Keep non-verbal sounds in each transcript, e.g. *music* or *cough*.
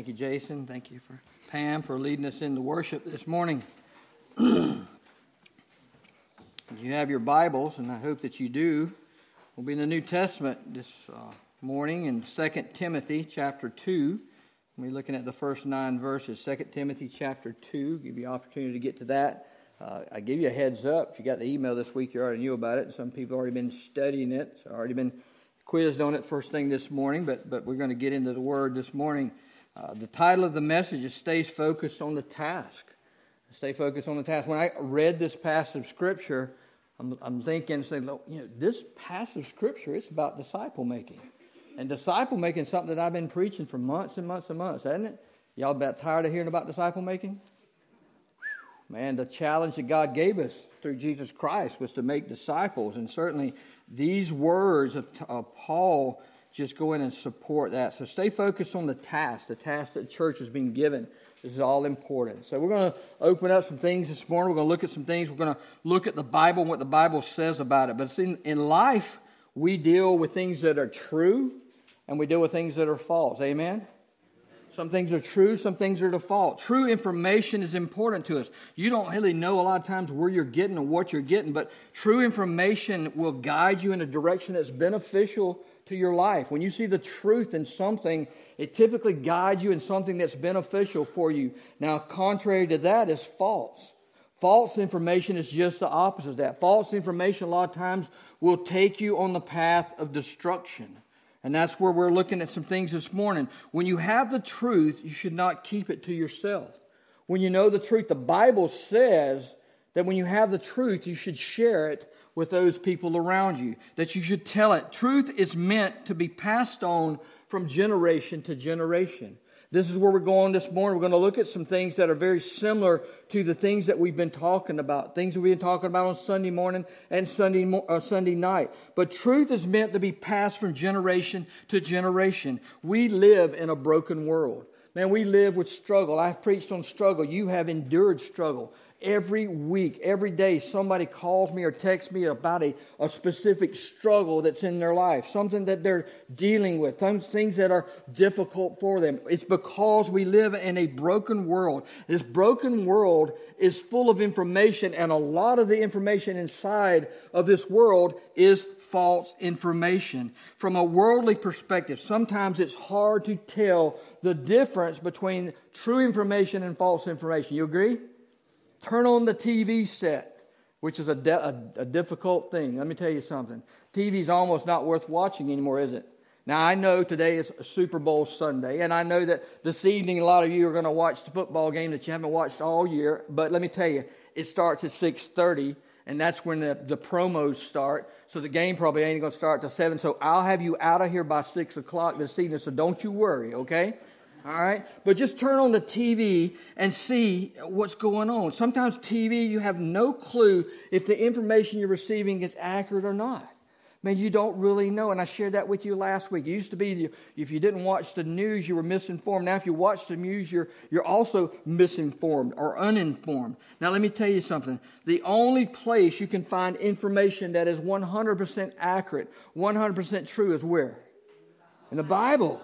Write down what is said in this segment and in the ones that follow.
Thank you, Jason. Thank you for Pam for leading us into worship this morning. *clears throat* you have your Bibles, and I hope that you do. We'll be in the New Testament this uh, morning in 2 Timothy chapter 2. We're looking at the first nine verses. 2 Timothy chapter 2. Give you opportunity to get to that. Uh, I give you a heads up. If you got the email this week, you already knew about it. Some people already been studying it. It's already been quizzed on it first thing this morning, but, but we're going to get into the Word this morning. Uh, the title of the message is Stay Focused on the Task. Stay focused on the task. When I read this passage of Scripture, I'm, I'm thinking, saying, you know, this passage of Scripture, it's about disciple making. And disciple making is something that I've been preaching for months and months and months, hasn't it? Y'all about tired of hearing about disciple making? Man, the challenge that God gave us through Jesus Christ was to make disciples. And certainly these words of, of Paul just go in and support that. So stay focused on the task, the task that church has been given. This is all important. So we're going to open up some things this morning. We're going to look at some things. We're going to look at the Bible and what the Bible says about it. But in, in life, we deal with things that are true and we deal with things that are false. Amen? Some things are true, some things are false. True information is important to us. You don't really know a lot of times where you're getting or what you're getting, but true information will guide you in a direction that's beneficial to your life. When you see the truth in something, it typically guides you in something that's beneficial for you. Now, contrary to that is false. False information is just the opposite of that. False information, a lot of times, will take you on the path of destruction. And that's where we're looking at some things this morning. When you have the truth, you should not keep it to yourself. When you know the truth, the Bible says that when you have the truth, you should share it with those people around you, that you should tell it. Truth is meant to be passed on from generation to generation. This is where we're going this morning. We're going to look at some things that are very similar to the things that we've been talking about, things that we've been talking about on Sunday morning and Sunday, uh, Sunday night. But truth is meant to be passed from generation to generation. We live in a broken world. Man, we live with struggle. I've preached on struggle. You have endured struggle every week, every day, somebody calls me or texts me about a, a specific struggle that's in their life, something that they're dealing with, some things that are difficult for them. It's because we live in a broken world. This broken world is full of information, and a lot of the information inside of this world is false information. From a worldly perspective, sometimes it's hard to tell the difference between true information and false information. You agree? Turn on the TV set, which is a, de- a, a difficult thing. Let me tell you something. TV's almost not worth watching anymore, is it? Now, I know today is Super Bowl Sunday, and I know that this evening a lot of you are going to watch the football game that you haven't watched all year. But let me tell you, it starts at 6.30, and that's when the, the promos start. So the game probably ain't going to start till 7. So I'll have you out of here by 6 o'clock this evening, so don't you worry, okay? All right? But just turn on the TV and see what's going on. Sometimes TV, you have no clue if the information you're receiving is accurate or not. Man, you don't really know. And I shared that with you last week. It used to be if you didn't watch the news, you were misinformed. Now, if you watch the news, you're, you're also misinformed or uninformed. Now, let me tell you something. The only place you can find information that is 100% accurate, 100% true is where? In the Bible.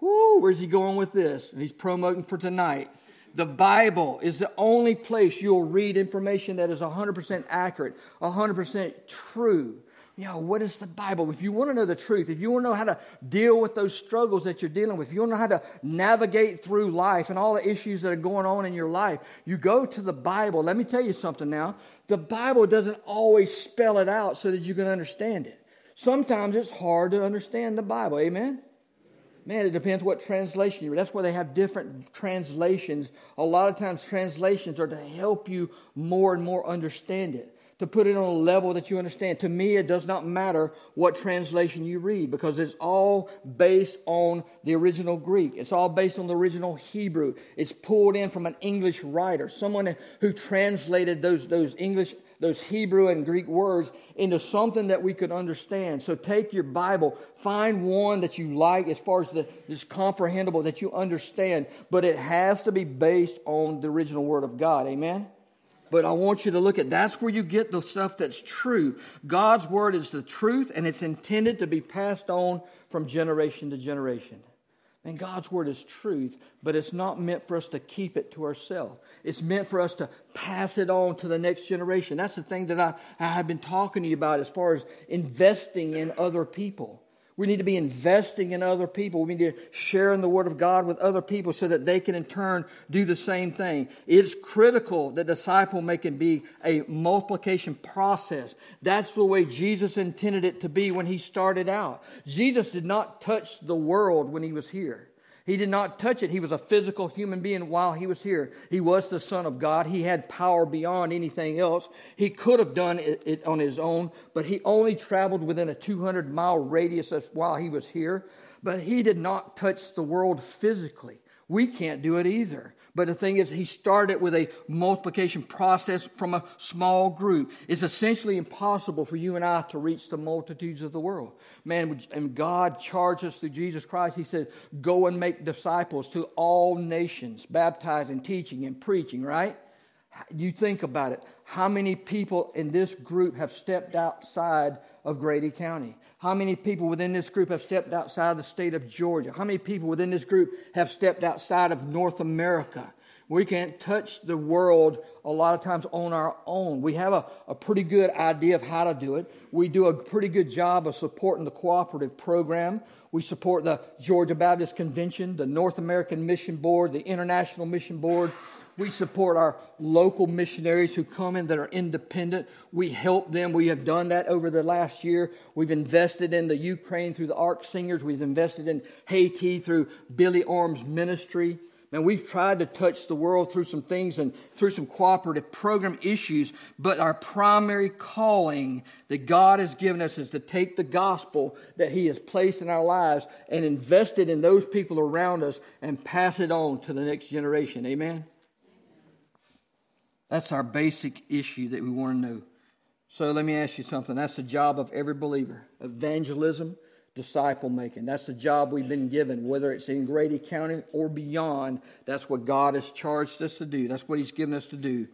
Whoo, where's he going with this? And he's promoting for tonight. The Bible is the only place you'll read information that is 100% accurate, 100% true. You know, what is the Bible? If you want to know the truth, if you want to know how to deal with those struggles that you're dealing with, if you want to know how to navigate through life and all the issues that are going on in your life, you go to the Bible. Let me tell you something now. The Bible doesn't always spell it out so that you can understand it. Sometimes it's hard to understand the Bible. Amen? Man, it depends what translation you read. That's why they have different translations. A lot of times, translations are to help you more and more understand it, to put it on a level that you understand. To me, it does not matter what translation you read because it's all based on the original Greek. It's all based on the original Hebrew. It's pulled in from an English writer, someone who translated those, those English those Hebrew and Greek words into something that we could understand. So take your Bible, find one that you like as far as the, is comprehensible, that you understand, but it has to be based on the original Word of God. Amen? But I want you to look at that's where you get the stuff that's true. God's Word is the truth, and it's intended to be passed on from generation to generation. And God's word is truth, but it's not meant for us to keep it to ourselves. It's meant for us to pass it on to the next generation. That's the thing that I, I have been talking to you about as far as investing in other people. We need to be investing in other people. We need to share in the Word of God with other people so that they can in turn do the same thing. It's critical that disciple making be a multiplication process. That's the way Jesus intended it to be when he started out. Jesus did not touch the world when he was here. He did not touch it. He was a physical human being while he was here. He was the Son of God. He had power beyond anything else. He could have done it, on his own, but he only traveled within a 200 mile radius while he was here. But he did not touch the world physically. We can't do it either. But the thing is, he started with a multiplication process from a small group. It's essentially impossible for you and I to reach the multitudes of the world. Man, and God charged us through Jesus Christ. He said, Go and make disciples to all nations, baptizing, teaching, and preaching, right? You think about it. How many people in this group have stepped outside of Grady County? How many people within this group have stepped outside the state of Georgia? How many people within this group have stepped outside of North America? We can't touch the world a lot of times on our own. We have a, a pretty good idea of how to do it. We do a pretty good job of supporting the cooperative program. We support the Georgia Baptist Convention, the North American Mission Board, the International Mission Board. We support our local missionaries who come in that are independent. We help them. We have done that over the last year. We've invested in the Ukraine through the Ark Singers. We've invested in Haiti through Billy Arms Ministry. And we've tried to touch the world through some things and through some cooperative program issues, but our primary calling that God has given us is to take the gospel that He has placed in our lives and invested in those people around us and pass it on to the next generation. Amen? That's our basic issue that we want to know. So let me ask you something. That's the job of every believer evangelism, disciple making. That's the job we've been given, whether it's in Grady County or beyond. That's what God has charged us to do. That's what He's given us to do.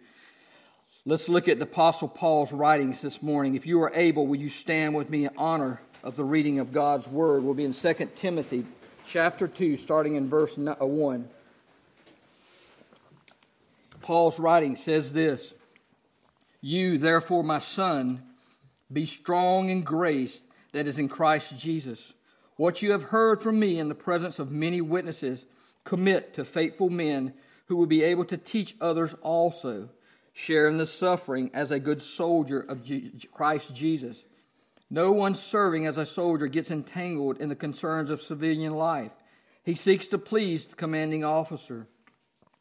Let's look at the Apostle Paul's writings this morning. If you are able, will you stand with me in honor of the reading of God's Word? We'll be in 2 Timothy chapter 2, starting in verse uh, 1. Paul's writing says this You, therefore, my son, be strong in grace that is in Christ Jesus. What you have heard from me in the presence of many witnesses, commit to faithful men who will be able to teach others also. Share in the suffering as a good soldier of Christ Jesus. No one serving as a soldier gets entangled in the concerns of civilian life. He seeks to please the commanding officer.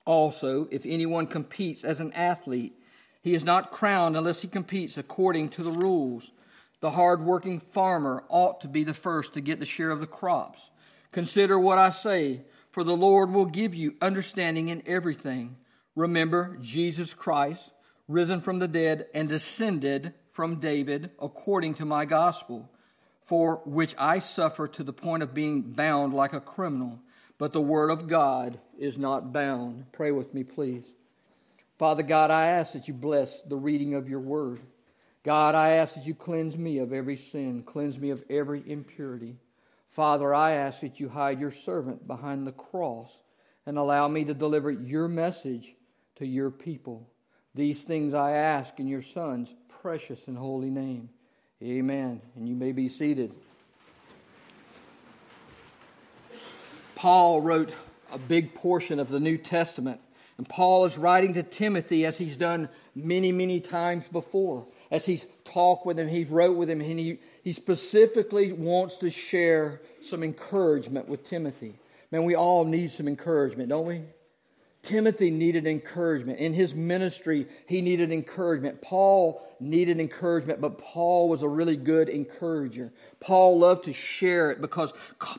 Also, if anyone competes as an athlete, he is not crowned unless he competes according to the rules. The hard-working farmer ought to be the first to get the share of the crops. Consider what I say, for the Lord will give you understanding in everything. Remember Jesus Christ, risen from the dead and descended from David according to my gospel, for which I suffer to the point of being bound like a criminal but the Word of God is not bound. Pray with me, please. Father God, I ask that you bless the reading of your Word. God, I ask that you cleanse me of every sin, cleanse me of every impurity. Father, I ask that you hide your servant behind the cross and allow me to deliver your message to your people. These things I ask in your Son's precious and holy name. Amen. And you may be seated. Paul wrote a big portion of the New Testament. And Paul is writing to Timothy as he's done many, many times before. As he's talked with him, he wrote with him, and he, he specifically wants to share some encouragement with Timothy. Man, we all need some encouragement, don't we? Timothy needed encouragement. In his ministry, he needed encouragement. Paul needed encouragement, but Paul was a really good encourager. Paul loved to share it because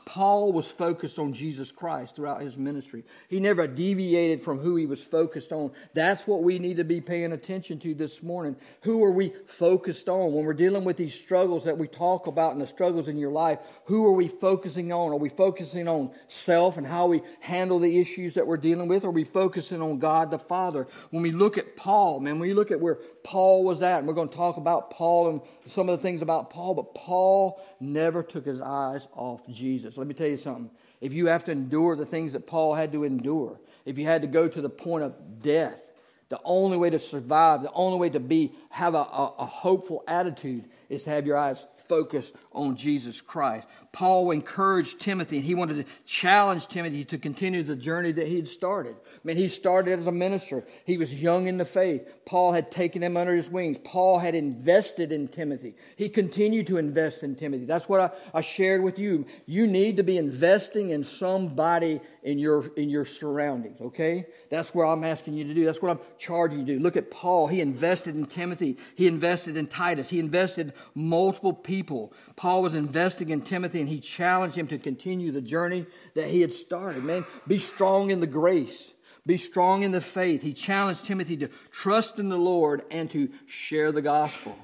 Paul was focused on Jesus Christ throughout his ministry. He never deviated from who he was focused on. That's what we need to be paying attention to this morning. Who are we focused on? When we're dealing with these struggles that we talk about and the struggles in your life, who are we focusing on? Are we focusing on self and how we handle the issues that we're dealing with? Or are we focusing on God the Father? When we look at Paul, man, when we look at where Paul was at, and we're going to talk about Paul and some of the things about Paul, but Paul never took his eyes off Jesus. Let me tell you something. if you have to endure the things that Paul had to endure, if you had to go to the point of death, the only way to survive, the only way to be have a, a, a hopeful attitude is to have your eyes focused on Jesus Christ. Paul encouraged Timothy and he wanted to challenge Timothy to continue the journey that he had started. I mean, he started as a minister. He was young in the faith. Paul had taken him under his wings. Paul had invested in Timothy. He continued to invest in Timothy. That's what I, I shared with you. You need to be investing in somebody in your in your surroundings, okay? That's what I'm asking you to do. That's what I'm charging you to do. Look at Paul. He invested in Timothy. He invested in Titus. He invested multiple people. Paul was investing in Timothy and he challenged him to continue the journey that he had started. Man, be strong in the grace. Be strong in the faith. He challenged Timothy to trust in the Lord and to share the gospel.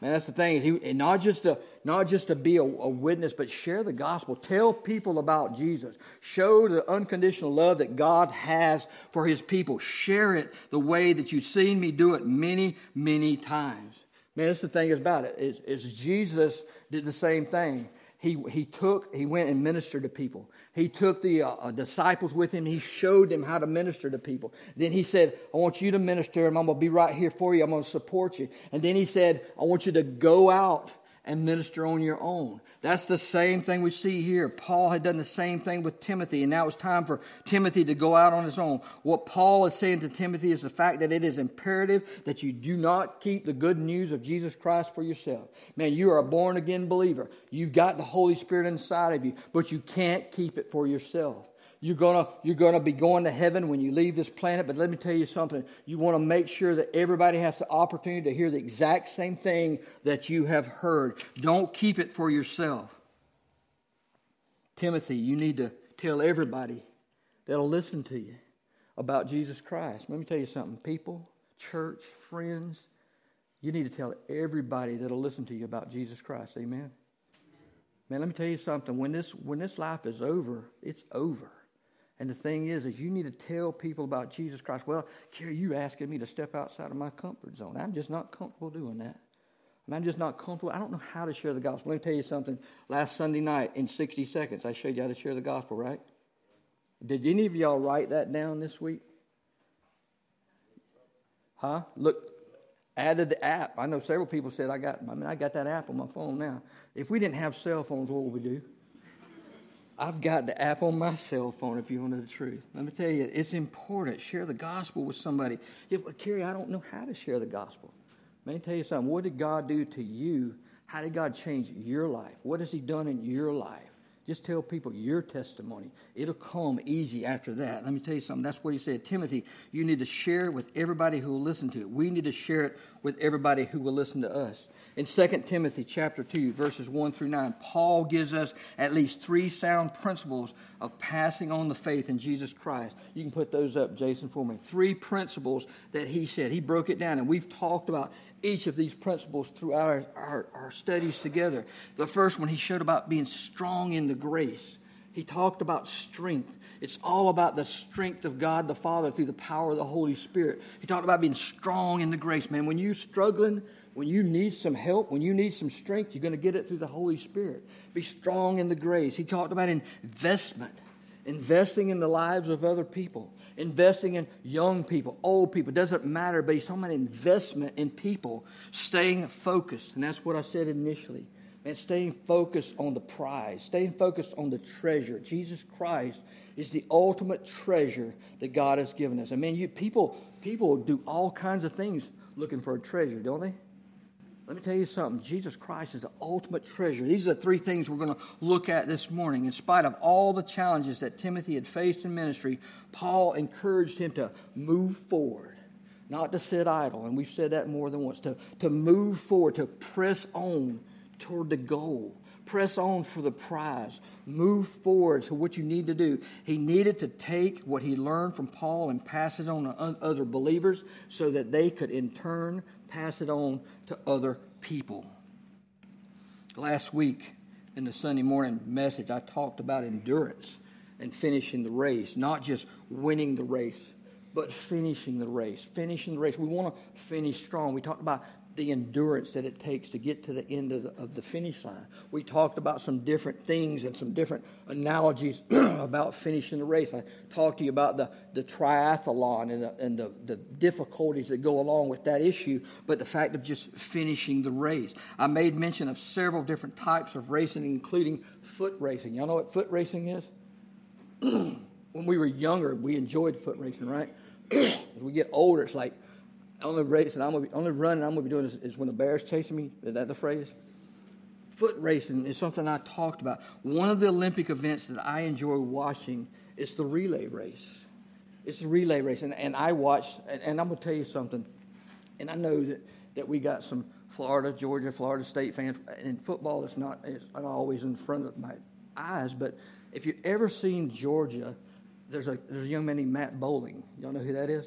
Man, that's the thing. He, not just to not just to be a, a, witness, but share the gospel. Tell people about Jesus. Show the unconditional love that God has for His people. Share it the way that you've seen me do it many, many times. Man, that's the thing about it. Is Jesus did the same thing he, he took, he went and ministered to people. He took the uh, uh, disciples with him. He showed them how to minister to people. Then he said, I want you to minister, and I'm going to be right here for you. I'm going to support you. And then he said, I want you to go out and minister on your own. That's the same thing we see here. Paul had done the same thing with Timothy, and now it's time for Timothy to go out on his own. What Paul is saying to Timothy is the fact that it is imperative that you do not keep the good news of Jesus Christ for yourself. Man, you are a born again believer. You've got the Holy Spirit inside of you, but you can't keep it for yourself. You're gonna, you're gonna be going to heaven when you leave this planet, but let me tell you something. You want to make sure that everybody has the opportunity to hear the exact same thing that you have heard. Don't keep it for yourself. Timothy, you need to tell everybody that'll listen to you about Jesus Christ. Let me tell you something. People, church, friends, you need to tell everybody that'll listen to you about Jesus Christ. Amen. Man, let me tell you something. When this when this life is over, it's over. And the thing is, is you need to tell people about Jesus Christ. Well, Kerry, you asking me to step outside of my comfort zone. I'm just not comfortable doing that. I'm just not comfortable. I don't know how to share the gospel. Let me tell you something. Last Sunday night, in 60 seconds, I showed you how to share the gospel, right? Did any of y'all write that down this week? Huh? Look, added the app. I know several people said I got. I mean, I got that app on my phone now. If we didn't have cell phones, what would we do? I've got the app on my cell phone if you want to know the truth. Let me tell you, it's important. Share the gospel with somebody. If, Kerry, I don't know how to share the gospel. Let me tell you something. What did God do to you? How did God change your life? What has He done in your life? Just tell people your testimony. It'll come easy after that. Let me tell you something. That's what he said. Timothy, you need to share it with everybody who will listen to it. We need to share it with everybody who will listen to us. In 2 Timothy chapter 2, verses 1 through 9, Paul gives us at least three sound principles of passing on the faith in Jesus Christ. You can put those up, Jason, for me. Three principles that he said. He broke it down, and we've talked about each of these principles through our, our, our studies together. The first one, he showed about being strong in the grace. He talked about strength. It's all about the strength of God the Father through the power of the Holy Spirit. He talked about being strong in the grace, man. When you're struggling, when you need some help, when you need some strength, you're going to get it through the Holy Spirit. Be strong in the grace. He talked about investment, investing in the lives of other people, investing in young people, old people. Doesn't matter, but he's talking about investment in people, staying focused. And that's what I said initially. And staying focused on the prize, staying focused on the treasure. Jesus Christ is the ultimate treasure that God has given us. I mean, you, people, people do all kinds of things looking for a treasure, don't they? Let me tell you something. Jesus Christ is the ultimate treasure. These are the three things we're going to look at this morning. In spite of all the challenges that Timothy had faced in ministry, Paul encouraged him to move forward, not to sit idle. And we've said that more than once to, to move forward, to press on toward the goal. Press on for the prize. Move forward to what you need to do. He needed to take what he learned from Paul and pass it on to other believers so that they could in turn pass it on to other people. Last week in the Sunday morning message, I talked about endurance and finishing the race, not just winning the race, but finishing the race. Finishing the race. We want to finish strong. We talked about the endurance that it takes to get to the end of the, of the finish line. We talked about some different things and some different analogies *clears throat* about finishing the race. I talked to you about the, the triathlon and, the, and the, the difficulties that go along with that issue, but the fact of just finishing the race. I made mention of several different types of racing, including foot racing. Y'all know what foot racing is? *clears throat* when we were younger, we enjoyed foot racing, right? *clears throat* As we get older, it's like only racing I'm gonna be, only running I'm gonna be doing is, is when the bear's chasing me. Is that the phrase? Foot racing is something I talked about. One of the Olympic events that I enjoy watching is the relay race. It's the relay race, and, and I watch. And, and I'm gonna tell you something. And I know that, that we got some Florida, Georgia, Florida State fans. In football, it's not it's not always in front of my eyes. But if you've ever seen Georgia, there's a there's a young man named Matt Boling. Y'all know who that is?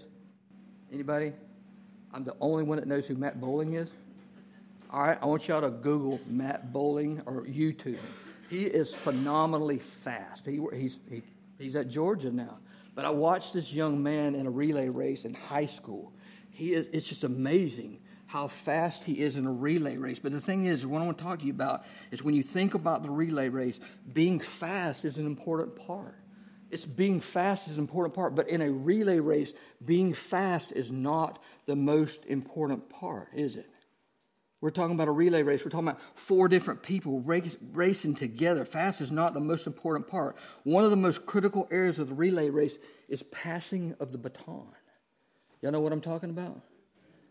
Anybody? I'm the only one that knows who Matt Boling is. All right, I want y'all to Google Matt Boling or YouTube. He is phenomenally fast. He, he's, he, he's at Georgia now. But I watched this young man in a relay race in high school. He is, it's just amazing how fast he is in a relay race. But the thing is, what I want to talk to you about is when you think about the relay race, being fast is an important part. It's being fast is an important part, but in a relay race, being fast is not the most important part, is it? We're talking about a relay race. We're talking about four different people race, racing together. Fast is not the most important part. One of the most critical areas of the relay race is passing of the baton. Y'all know what I'm talking about?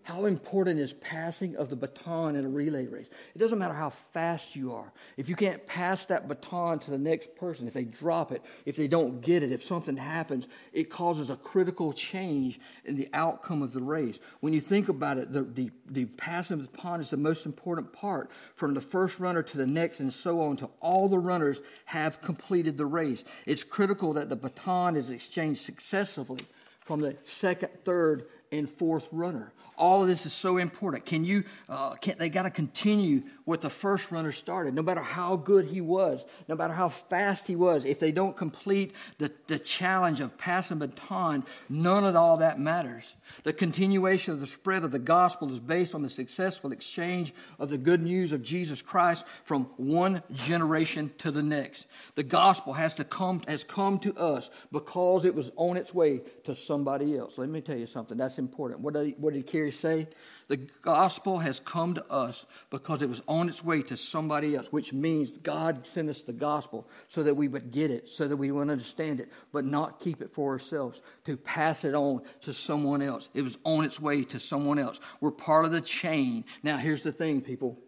How important is passing of the baton in a relay race? It doesn't matter how fast you are. If you can't pass that baton to the next person, if they drop it, if they don't get it, if something happens, it causes a critical change in the outcome of the race. When you think about it, the, the, the passing of the baton is the most important part from the first runner to the next and so on until all the runners have completed the race. It's critical that the baton is exchanged successively from the second, third, and fourth runner. All of this is so important. Can you? Uh, can, they got to continue what the first runner started, no matter how good he was, no matter how fast he was. If they don't complete the, the challenge of passing baton, none of all that matters. The continuation of the spread of the gospel is based on the successful exchange of the good news of Jesus Christ from one generation to the next. The gospel has to come has come to us because it was on its way to somebody else. Let me tell you something. That's important. What did, what did Carrie say? The gospel has come to us because it was on its way to somebody else, which means God sent us the gospel so that we would get it, so that we would understand it, but not keep it for ourselves, to pass it on to someone else. It was on its way to someone else. We're part of the chain. Now, here's the thing, people.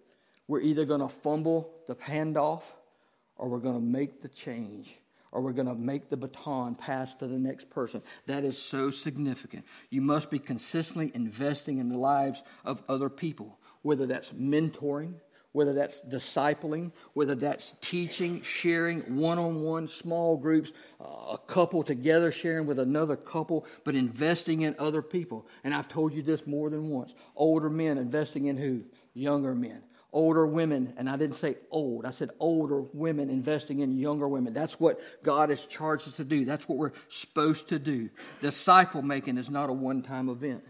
We're either going to fumble the handoff or we're going to make the change or we're going to make the baton pass to the next person. That is so significant. You must be consistently investing in the lives of other people, whether that's mentoring, whether that's discipling, whether that's teaching, sharing, one on one, small groups, uh, a couple together sharing with another couple, but investing in other people. And I've told you this more than once older men investing in who? Younger men older women, and I didn't say old, I said older women investing in younger women. That's what God has charged us to do. That's what we're supposed to do. Disciple making is not a one time event.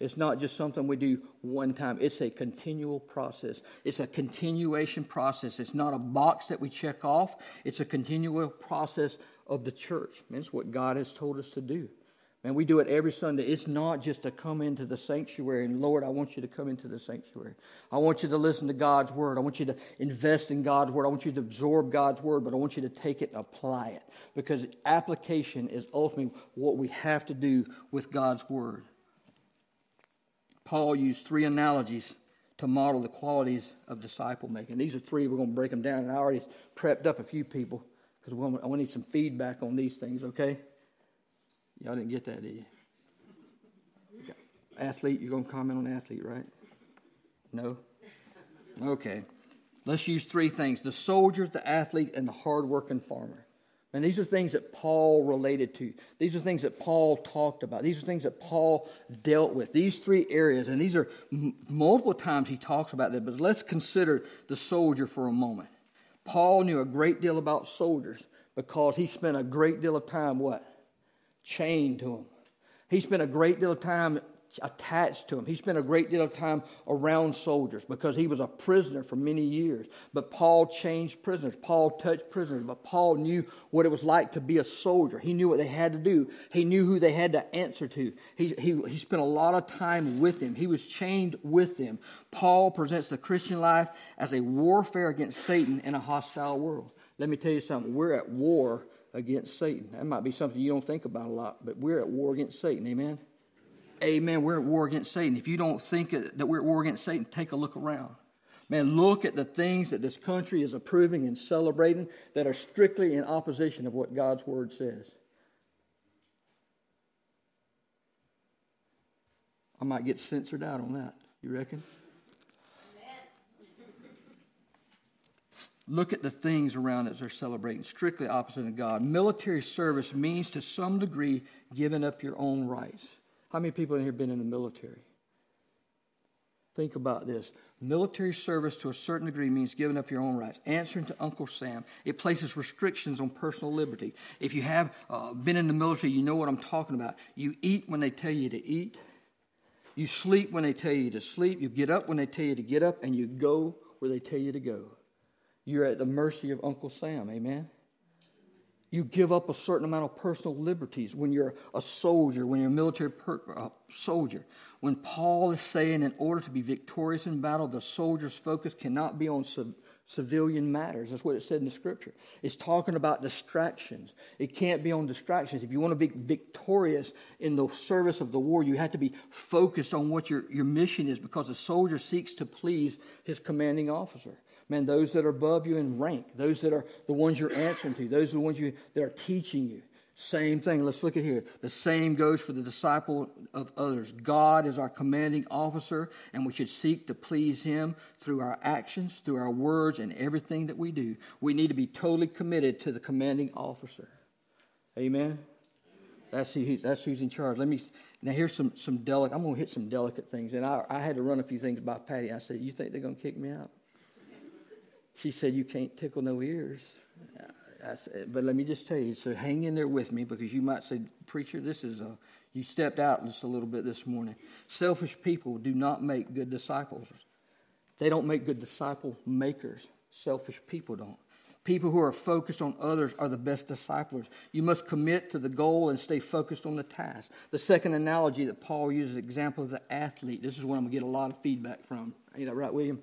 It's not just something we do one time. It's a continual process. It's a continuation process. It's not a box that we check off. It's a continual process of the church. It's what God has told us to do. Man, we do it every Sunday. It's not just to come into the sanctuary and Lord, I want you to come into the sanctuary. I want you to listen to God's word. I want you to invest in God's word. I want you to absorb God's word, but I want you to take it and apply it because application is ultimately what we have to do with God's word. Paul used three analogies to model the qualities of disciple making. These are three. We're going to break them down, and I already prepped up a few people because I want to need some feedback on these things, okay? Y'all didn't get that, did you? Athlete, you're going to comment on athlete, right? No? Okay. Let's use three things the soldier, the athlete, and the hardworking farmer. And these are things that Paul related to. These are things that Paul talked about. These are things that Paul dealt with. These three areas, and these are m- multiple times he talks about that, but let's consider the soldier for a moment. Paul knew a great deal about soldiers because he spent a great deal of time what? Chained to him. He spent a great deal of time attached to him. He spent a great deal of time around soldiers because he was a prisoner for many years. But Paul changed prisoners. Paul touched prisoners. But Paul knew what it was like to be a soldier. He knew what they had to do. He knew who they had to answer to. He, he, he spent a lot of time with them. He was chained with them. Paul presents the Christian life as a warfare against Satan in a hostile world. Let me tell you something. We're at war against Satan. That might be something you don't think about a lot, but we're at war against Satan. Amen? Amen. We're at war against Satan. If you don't think that we're at war against Satan, take a look around. Man, look at the things that this country is approving and celebrating that are strictly in opposition of what God's word says. I might get censored out on that. You reckon? Look at the things around us they're celebrating, strictly opposite of God. Military service means to some degree giving up your own rights. How many people in here have been in the military? Think about this. Military service to a certain degree means giving up your own rights. Answering to Uncle Sam, it places restrictions on personal liberty. If you have uh, been in the military, you know what I'm talking about. You eat when they tell you to eat, you sleep when they tell you to sleep, you get up when they tell you to get up, and you go where they tell you to go. You're at the mercy of Uncle Sam. Amen? You give up a certain amount of personal liberties when you're a soldier, when you're a military per- uh, soldier. When Paul is saying, in order to be victorious in battle, the soldier's focus cannot be on civ- civilian matters. That's what it said in the scripture. It's talking about distractions. It can't be on distractions. If you want to be victorious in the service of the war, you have to be focused on what your, your mission is because the soldier seeks to please his commanding officer. Man, those that are above you in rank, those that are the ones you're answering to, those are the ones you, that are teaching you. Same thing. Let's look at here. The same goes for the disciple of others. God is our commanding officer, and we should seek to please Him through our actions, through our words, and everything that we do. We need to be totally committed to the commanding officer. Amen. That's who, that's who's in charge. Let me now. Here's some some delicate. I'm going to hit some delicate things, and I, I had to run a few things by Patty. I said, "You think they're going to kick me out?" She said, You can't tickle no ears. Said, but let me just tell you, so hang in there with me because you might say, Preacher, this is a, you stepped out just a little bit this morning. Selfish people do not make good disciples. They don't make good disciple makers. Selfish people don't. People who are focused on others are the best disciples. You must commit to the goal and stay focused on the task. The second analogy that Paul uses, example of the athlete. This is one I'm going to get a lot of feedback from. Ain't that right, William?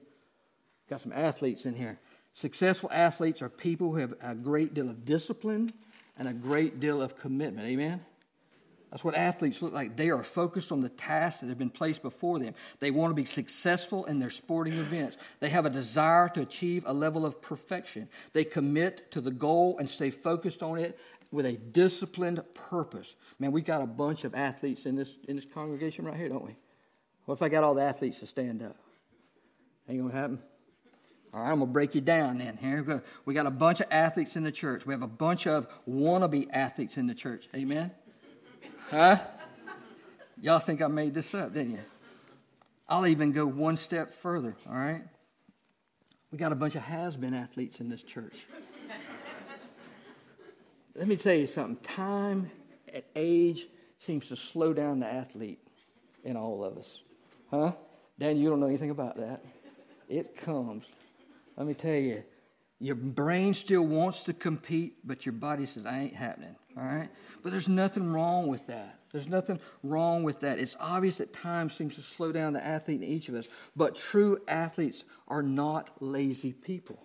Got some athletes in here. Successful athletes are people who have a great deal of discipline and a great deal of commitment. Amen? That's what athletes look like. They are focused on the tasks that have been placed before them. They want to be successful in their sporting events. They have a desire to achieve a level of perfection. They commit to the goal and stay focused on it with a disciplined purpose. Man, we got a bunch of athletes in this in this congregation right here, don't we? What if I got all the athletes to stand up? Ain't gonna happen. All right, I'm going to break you down then. Here we got a bunch of athletes in the church. We have a bunch of wannabe athletes in the church. Amen? Huh? Y'all think I made this up, didn't you? I'll even go one step further, all right? We got a bunch of has been athletes in this church. Let me tell you something. Time and age seems to slow down the athlete in all of us. Huh? Dan, you don't know anything about that. It comes let me tell you, your brain still wants to compete, but your body says, I ain't happening. All right? But there's nothing wrong with that. There's nothing wrong with that. It's obvious that time seems to slow down the athlete in each of us, but true athletes are not lazy people.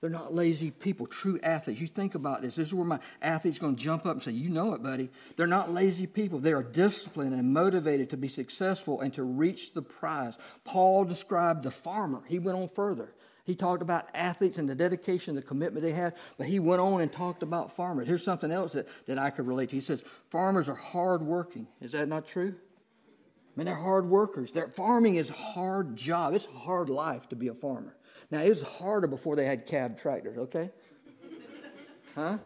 They're not lazy people, true athletes. You think about this. This is where my athlete's going to jump up and say, You know it, buddy. They're not lazy people. They are disciplined and motivated to be successful and to reach the prize. Paul described the farmer. He went on further. He talked about athletes and the dedication, the commitment they had, but he went on and talked about farmers. Here's something else that, that I could relate to. He says, Farmers are hardworking. Is that not true? I mean, they're hard workers. Their farming is a hard job. It's a hard life to be a farmer. Now, it was harder before they had cab tractors, okay? Huh?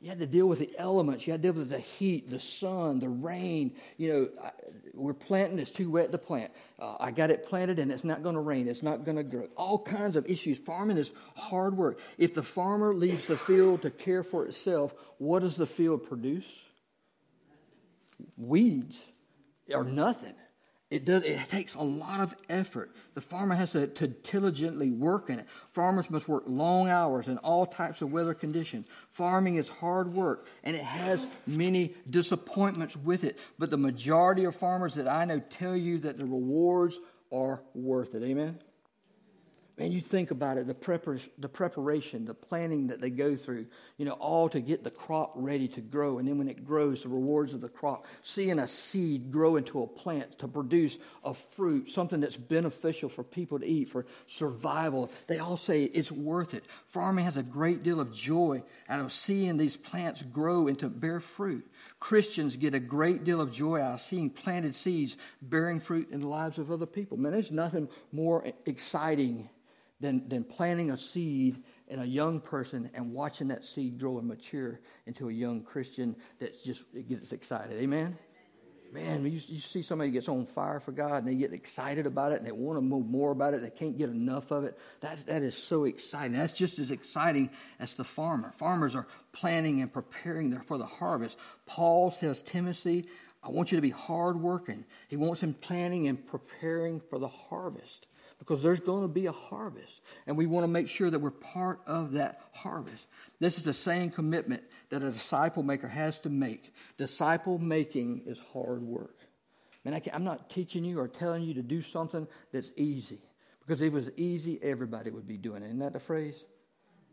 You had to deal with the elements. You had to deal with the heat, the sun, the rain. You know, we're planting, it's too wet to plant. Uh, I got it planted and it's not going to rain, it's not going to grow. All kinds of issues. Farming is hard work. If the farmer leaves the field to care for itself, what does the field produce? Weeds or nothing. It does. It takes a lot of effort. The farmer has to, to, diligently work in it. Farmers must work long hours in all types of weather conditions. Farming is hard work, and it has many disappointments with it. But the majority of farmers that I know tell you that the rewards are worth it. Amen. Man, you think about it, the, prepar- the preparation, the planning that they go through, you know, all to get the crop ready to grow. And then when it grows, the rewards of the crop, seeing a seed grow into a plant to produce a fruit, something that's beneficial for people to eat, for survival. They all say it's worth it. Farming has a great deal of joy out of seeing these plants grow into bear fruit. Christians get a great deal of joy out of seeing planted seeds bearing fruit in the lives of other people. Man, there's nothing more exciting than, than planting a seed in a young person and watching that seed grow and mature into a young Christian that just gets excited. Amen? Man, you, you see somebody gets on fire for God and they get excited about it and they want to know more about it. They can't get enough of it. That, that is so exciting. That's just as exciting as the farmer. Farmers are planning and preparing for the harvest. Paul says, Timothy, I want you to be hardworking. He wants him planning and preparing for the harvest because there's going to be a harvest. And we want to make sure that we're part of that harvest. This is the same commitment that a disciple maker has to make. Disciple making is hard work. Man, I am not teaching you or telling you to do something that's easy. Because if it was easy, everybody would be doing it. Isn't that the phrase?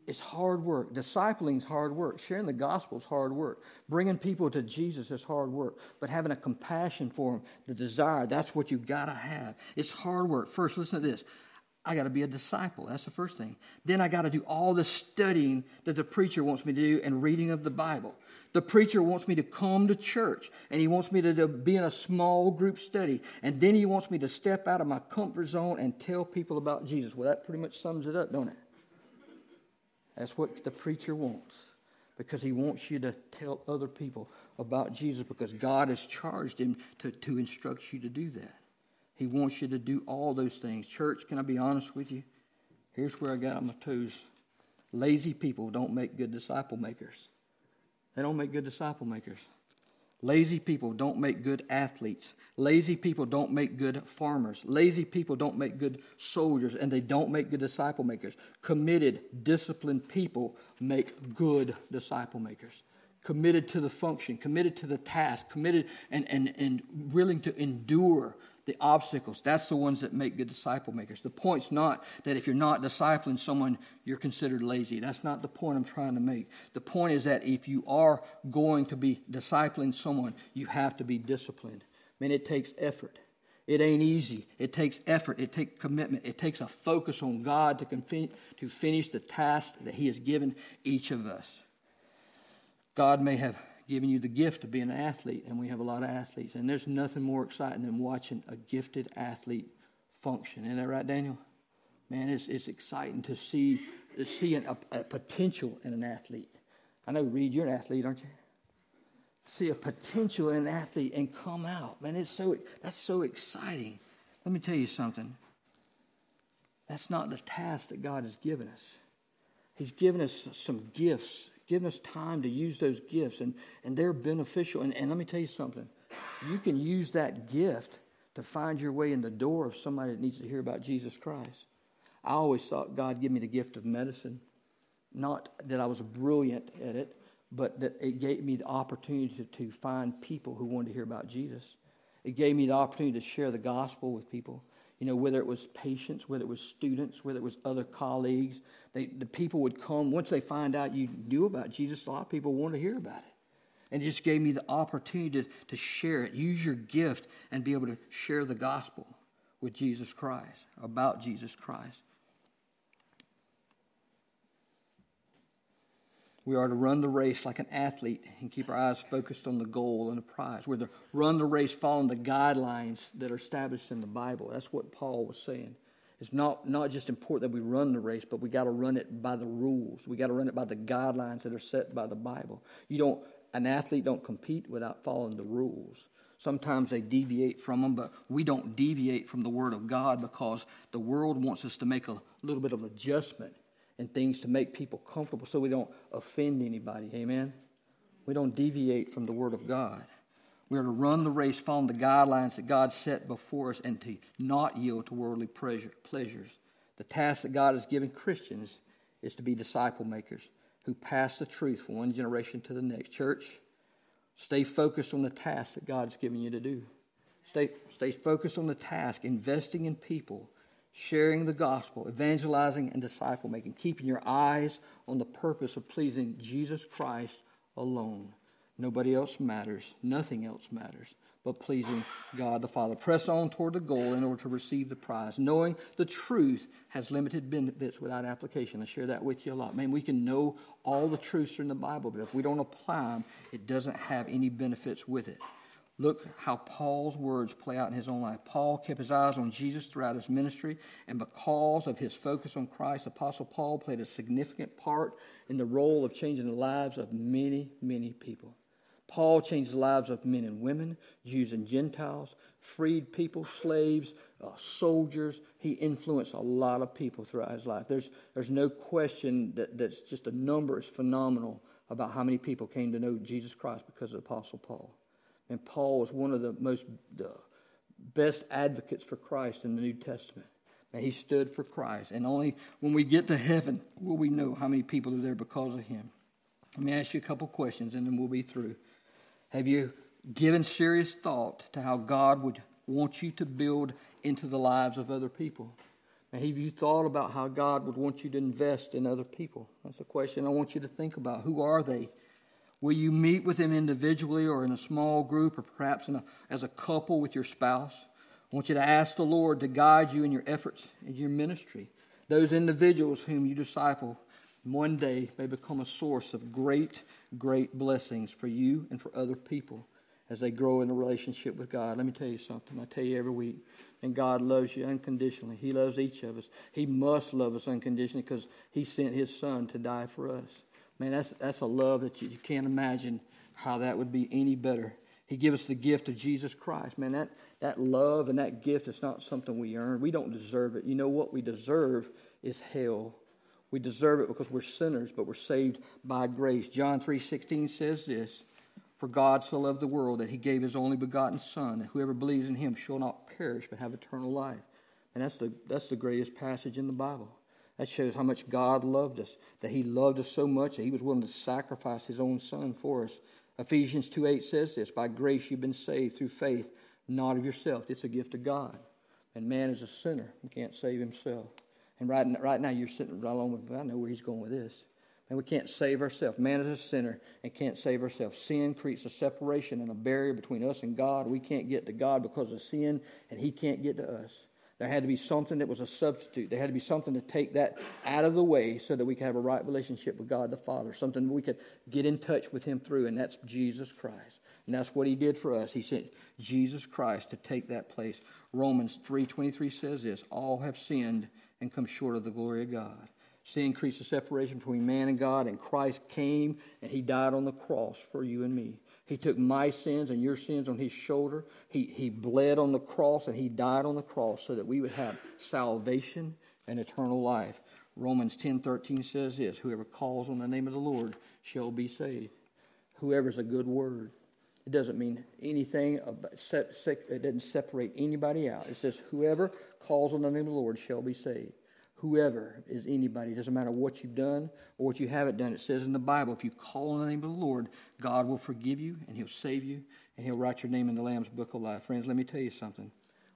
It's hard work. Discipling is hard work. Sharing the gospel is hard work. Bringing people to Jesus is hard work. But having a compassion for them, the desire, that's what you've got to have. It's hard work. First, listen to this. I got to be a disciple. That's the first thing. Then I got to do all the studying that the preacher wants me to do and reading of the Bible. The preacher wants me to come to church and he wants me to, be in a small group study. And then he wants me to step out of my comfort zone and tell people about Jesus. Well, that pretty much sums it up, don't it? That's what the preacher wants because he wants you to tell other people about Jesus because God has charged him to, to instruct you to do that. He wants you to do all those things. Church, can I be honest with you? Here's where I got on my toes. Lazy people don't make good disciple makers. They don't make good disciple makers. Lazy people don't make good athletes. Lazy people don't make good farmers. Lazy people don't make good soldiers, and they don't make good disciple makers. Committed, disciplined people make good disciple makers. Committed to the function, committed to the task, committed and, and, and willing to endure the obstacles. That's the ones that make good disciple makers. The point's not that if you're not discipling someone, you're considered lazy. That's not the point I'm trying to make. The point is that if you are going to be discipling someone, you have to be disciplined. I mean, it takes effort. It ain't easy. It takes effort. It takes commitment. It takes a focus on God to, to finish the task that He has given each of us. God may have given you the gift of being an athlete, and we have a lot of athletes. And there's nothing more exciting than watching a gifted athlete function. Isn't that right, Daniel? Man, it's, it's exciting to see to see an, a, a, potential in an athlete. I know, Reed, you're an athlete, aren't you? See a potential in an athlete and come out. Man, it's so that's so exciting. Let me tell you something. That's not the task that God has given us. He's given us some gifts given us time to use those gifts, and, and they're beneficial. And, and let me tell you something you can use that gift to find your way in the door of somebody that needs to hear about Jesus Christ. I always thought God gave me the gift of medicine. Not that I was brilliant at it, but that it gave me the opportunity to, to find people who wanted to hear about Jesus. It gave me the opportunity to share the gospel with people. You know, whether it was patients, whether it was students, whether it was other colleagues, they, the people would come. Once they find out you knew about Jesus, a lot of people want to hear about it. And it just gave me the opportunity to, to share it. Use your gift and be able to share the gospel with Jesus Christ, about Jesus Christ. We are to run the race like an athlete and keep our eyes focused on the goal and the prize. We're to run the race following the guidelines that are established in the Bible. That's what Paul was saying. It's not, not just important that we run the race, but we got to run it by the rules. We got to run it by the guidelines that are set by the Bible. You don't, an athlete don't compete without following the rules. Sometimes they deviate from them, but we don't deviate from the Word of God because the world wants us to make a little bit of adjustment and things to make people comfortable so we don't offend anybody. Amen? We don't deviate from the Word of God. We are to run the race following the guidelines that God set before us and to not yield to worldly pleasure, pleasures. The task that God has given Christians is to be disciple makers who pass the truth from one generation to the next. Church, stay focused on the task that God's given you to do. Stay, stay focused on the task, investing in people, sharing the gospel, evangelizing, and disciple making, keeping your eyes on the purpose of pleasing Jesus Christ alone. Nobody else matters. Nothing else matters but pleasing God the Father. Press on toward the goal in order to receive the prize, knowing the truth has limited benefits without application. I share that with you a lot. Man, we can know all the truths in the Bible, but if we don't apply them, it doesn't have any benefits with it. Look how Paul's words play out in his own life. Paul kept his eyes on Jesus throughout his ministry, and because of his focus on Christ, Apostle Paul played a significant part in the role of changing the lives of many, many people. Paul changed the lives of men and women, Jews and Gentiles, freed people, slaves, uh, soldiers. He influenced a lot of people throughout his life. There's, there's no question that that's just a number is phenomenal about how many people came to know Jesus Christ because of Apostle Paul. And Paul was one of the most the best advocates for Christ in the New Testament. And he stood for Christ. And only when we get to heaven will we know how many people are there because of him. Let me ask you a couple questions and then we'll be through. Have you given serious thought to how God would want you to build into the lives of other people? And have you thought about how God would want you to invest in other people? That's a question I want you to think about. Who are they? Will you meet with them individually or in a small group or perhaps a, as a couple with your spouse? I want you to ask the Lord to guide you in your efforts in your ministry. Those individuals whom you disciple one day may become a source of great, great blessings for you and for other people as they grow in a relationship with God. Let me tell you something. I tell you every week. And God loves you unconditionally. He loves each of us. He must love us unconditionally because He sent His Son to die for us. Man, that's, that's a love that you, you can't imagine how that would be any better. He gave us the gift of Jesus Christ. Man, that, that love and that gift is not something we earn. We don't deserve it. You know what we deserve is hell. We deserve it because we're sinners, but we're saved by grace. John 3:16 says this, "For God so loved the world that he gave his only begotten son, that whoever believes in him shall not perish but have eternal life." And that's the that's the greatest passage in the Bible. That shows how much God loved us, that he loved us so much that he was willing to sacrifice his own son for us. Ephesians 2 8 says this, "By grace you've been saved through faith, not of yourself. It's a gift of God." And man is a sinner and can't save himself. And right, right now, you're sitting right along with. I know where he's going with this. And we can't save ourselves. Man is a sinner and can't save ourselves. Sin creates a separation and a barrier between us and God. We can't get to God because of sin, and He can't get to us. There had to be something that was a substitute. There had to be something to take that out of the way so that we could have a right relationship with God the Father, something we could get in touch with Him through, and that's Jesus Christ. And that's what He did for us. He sent Jesus Christ to take that place. Romans 3.23 says this, All have sinned and come short of the glory of God. Sin creates a separation between man and God, and Christ came and he died on the cross for you and me. He took my sins and your sins on his shoulder. He, he bled on the cross and he died on the cross so that we would have salvation and eternal life. Romans 10:13 says this, whoever calls on the name of the Lord shall be saved. Whoever's a good word. It doesn't mean anything, it doesn't separate anybody out. It says, whoever calls on the name of the Lord shall be saved. Whoever is anybody, it doesn't matter what you've done or what you haven't done. It says in the Bible, if you call on the name of the Lord, God will forgive you and He'll save you and He'll write your name in the Lamb's book of life. Friends, let me tell you something.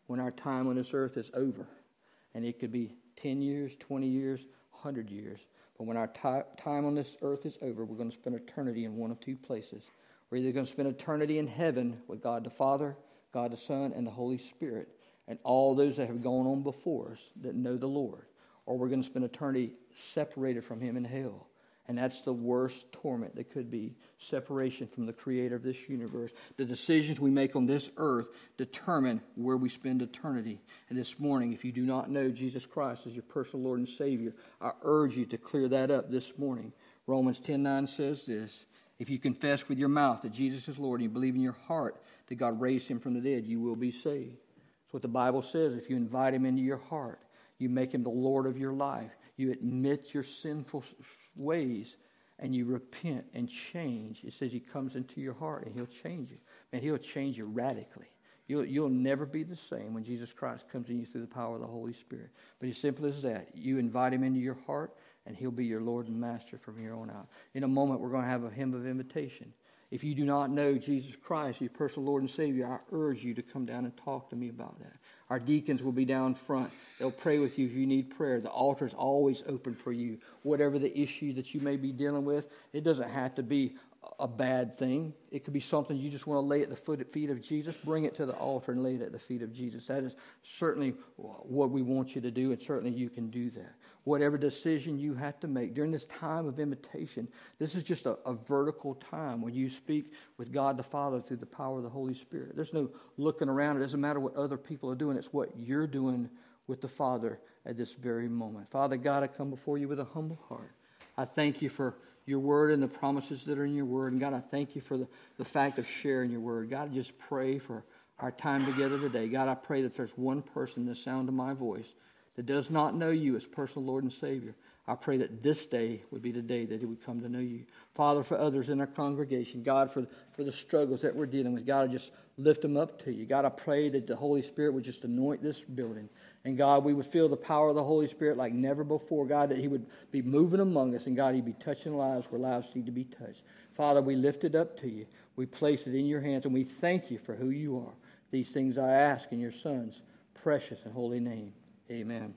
When our time on this earth is over, and it could be 10 years, 20 years, 100 years, but when our time on this earth is over, we're going to spend eternity in one of two places. We're either going to spend eternity in heaven with God the Father, God the Son, and the Holy Spirit, and all those that have gone on before us that know the Lord, or we're going to spend eternity separated from Him in hell. And that's the worst torment that could be separation from the creator of this universe. The decisions we make on this earth determine where we spend eternity. And this morning, if you do not know Jesus Christ as your personal Lord and Savior, I urge you to clear that up this morning. Romans 10 9 says this if you confess with your mouth that Jesus is Lord and you believe in your heart that God raised him from the dead, you will be saved. That's what the Bible says. If you invite him into your heart, you make him the Lord of your life, you admit your sinful ways, and you repent and change. It says he comes into your heart and he'll change you. man, He'll change you radically. You'll, you'll never be the same when Jesus Christ comes in you through the power of the Holy Spirit. But as simple as that, you invite Him into your heart, and He'll be your Lord and Master from here on out. In a moment, we're going to have a hymn of invitation. If you do not know Jesus Christ, your personal Lord and Savior, I urge you to come down and talk to me about that. Our deacons will be down front. They'll pray with you if you need prayer. The altar is always open for you. Whatever the issue that you may be dealing with, it doesn't have to be a bad thing. It could be something you just want to lay at the foot, feet of Jesus. Bring it to the altar and lay it at the feet of Jesus. That is certainly what we want you to do, and certainly you can do that. Whatever decision you have to make during this time of invitation, this is just a, a vertical time when you speak with God the Father through the power of the Holy Spirit. There's no looking around. It doesn't matter what other people are doing, it's what you're doing with the Father at this very moment. Father God, I come before you with a humble heart. I thank you for your word and the promises that are in your word. And God, I thank you for the, the fact of sharing your word. God, I just pray for our time together today. God, I pray that there's one person, the sound of my voice, that does not know you as personal Lord and Savior. I pray that this day would be the day that he would come to know you. Father, for others in our congregation, God, for, for the struggles that we're dealing with, God, I just lift them up to you. God, I pray that the Holy Spirit would just anoint this building. And God, we would feel the power of the Holy Spirit like never before. God, that He would be moving among us. And God, He'd be touching lives where lives need to be touched. Father, we lift it up to you. We place it in your hands. And we thank you for who you are. These things I ask in your Son's precious and holy name. Amen.